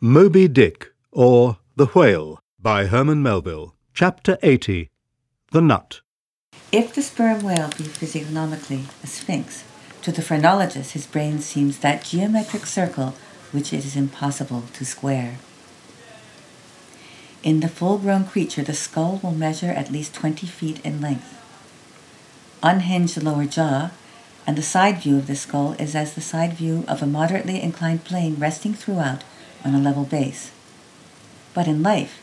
Moby Dick, or The Whale, by Herman Melville. Chapter 80 The Nut. If the sperm whale be physiognomically a sphinx, to the phrenologist his brain seems that geometric circle which it is impossible to square. In the full grown creature, the skull will measure at least 20 feet in length. Unhinge the lower jaw, and the side view of the skull is as the side view of a moderately inclined plane resting throughout on a level base. But in life,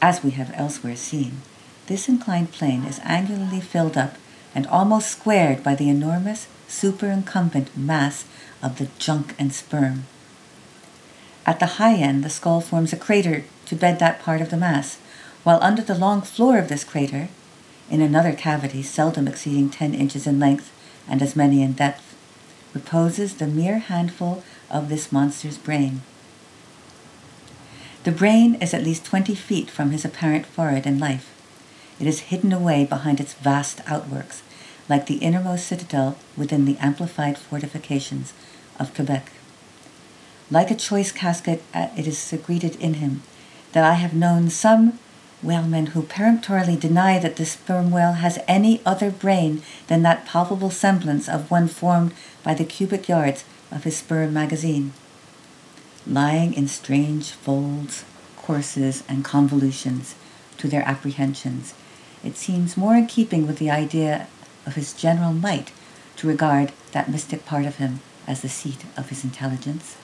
as we have elsewhere seen, this inclined plane is angularly filled up and almost squared by the enormous superincumbent mass of the junk and sperm. At the high end, the skull forms a crater to bed that part of the mass, while under the long floor of this crater, in another cavity seldom exceeding 10 inches in length and as many in depth, reposes the mere handful of this monster's brain. The brain is at least 20 feet from his apparent forehead in life. It is hidden away behind its vast outworks, like the innermost citadel within the amplified fortifications of Quebec. Like a choice casket, uh, it is secreted in him, that I have known some whalemen who peremptorily deny that the sperm whale has any other brain than that palpable semblance of one formed by the cubic yards of his sperm magazine lying in strange folds, courses, and convolutions to their apprehensions, it seems more in keeping with the idea of his general might to regard that mystic part of him as the seat of his intelligence.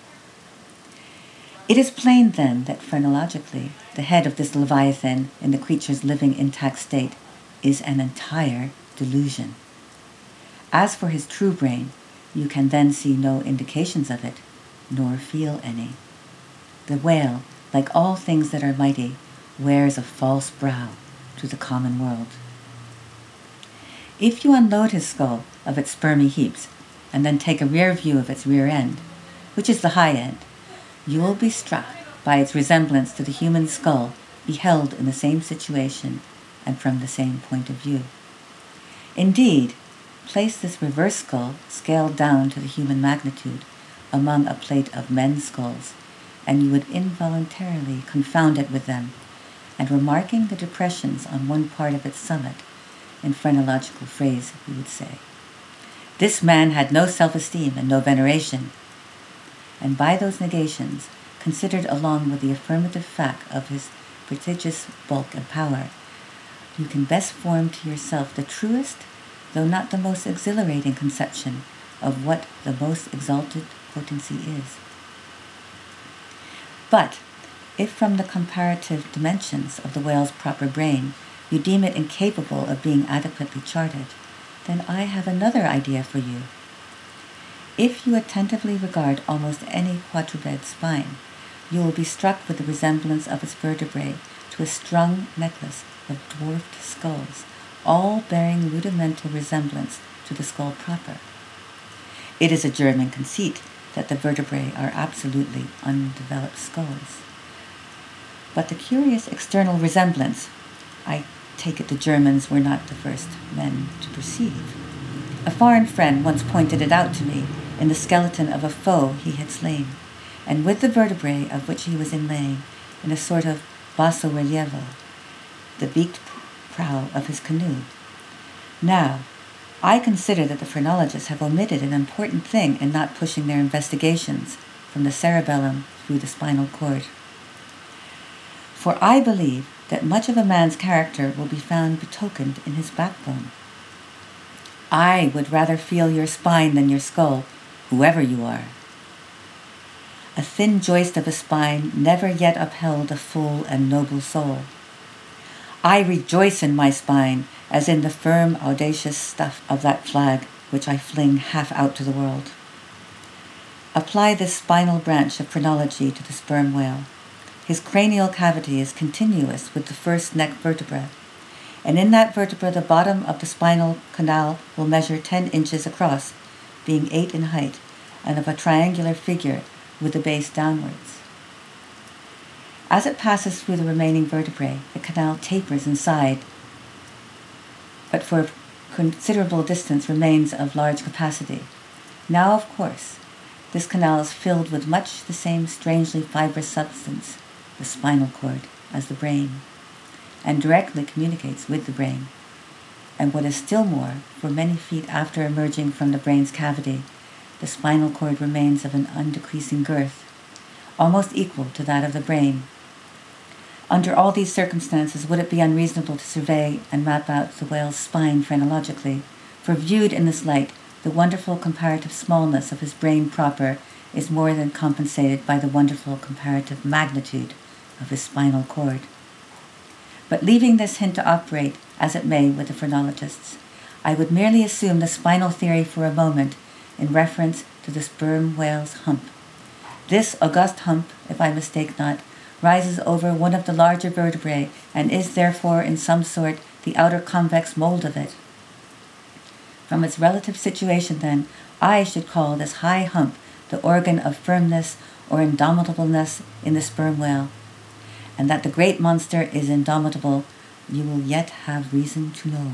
It is plain, then, that phrenologically, the head of this Leviathan in the creature's living intact state is an entire delusion. As for his true brain, you can then see no indications of it nor feel any. The whale, like all things that are mighty, wears a false brow to the common world. If you unload his skull of its spermy heaps and then take a rear view of its rear end, which is the high end, you will be struck by its resemblance to the human skull beheld in the same situation and from the same point of view. Indeed, place this reverse skull scaled down to the human magnitude, among a plate of men's skulls, and you would involuntarily confound it with them, and remarking the depressions on one part of its summit, in phrenological phrase you would say, This man had no self esteem and no veneration. And by those negations, considered along with the affirmative fact of his prodigious bulk and power, you can best form to yourself the truest, though not the most exhilarating conception of what the most exalted potency is. But if from the comparative dimensions of the whale's proper brain you deem it incapable of being adequately charted, then I have another idea for you. If you attentively regard almost any quadruped spine, you will be struck with the resemblance of its vertebrae to a strung necklace of dwarfed skulls, all bearing rudimental resemblance to the skull proper. It is a German conceit that the vertebrae are absolutely undeveloped skulls. But the curious external resemblance, I take it the Germans were not the first men to perceive. A foreign friend once pointed it out to me in the skeleton of a foe he had slain, and with the vertebrae of which he was inlaying in a sort of basso relievo, the beaked prow of his canoe. Now, I consider that the phrenologists have omitted an important thing in not pushing their investigations from the cerebellum through the spinal cord. For I believe that much of a man's character will be found betokened in his backbone. I would rather feel your spine than your skull, whoever you are. A thin joist of a spine never yet upheld a full and noble soul. I rejoice in my spine as in the firm, audacious stuff of that flag which I fling half out to the world. Apply this spinal branch of phrenology to the sperm whale. His cranial cavity is continuous with the first neck vertebra, and in that vertebra the bottom of the spinal canal will measure 10 inches across, being 8 in height, and of a triangular figure with the base downwards. As it passes through the remaining vertebrae, the canal tapers inside but for a considerable distance remains of large capacity. Now, of course, This canal is filled with much the same strangely fibrous substance, the spinal cord, as the brain, and directly communicates with the brain. And what is still more, for many feet after emerging from the brain's cavity, the spinal cord remains of an undecreasing girth, almost equal to that of the brain. Under all these circumstances, would it be unreasonable to survey and map out the whale's spine phrenologically? For viewed in this light, the wonderful comparative smallness of his brain proper is more than compensated by the wonderful comparative magnitude of his spinal cord. But leaving this hint to operate as it may with the phrenologists, I would merely assume the spinal theory for a moment in reference to the sperm whale's hump. This august hump, if I mistake not, rises over one of the larger vertebrae and is therefore in some sort the outer convex mold of it. From its relative situation, then, I should call this high hump the organ of firmness or indomitableness in the sperm whale. And that the great monster is indomitable, you will yet have reason to know.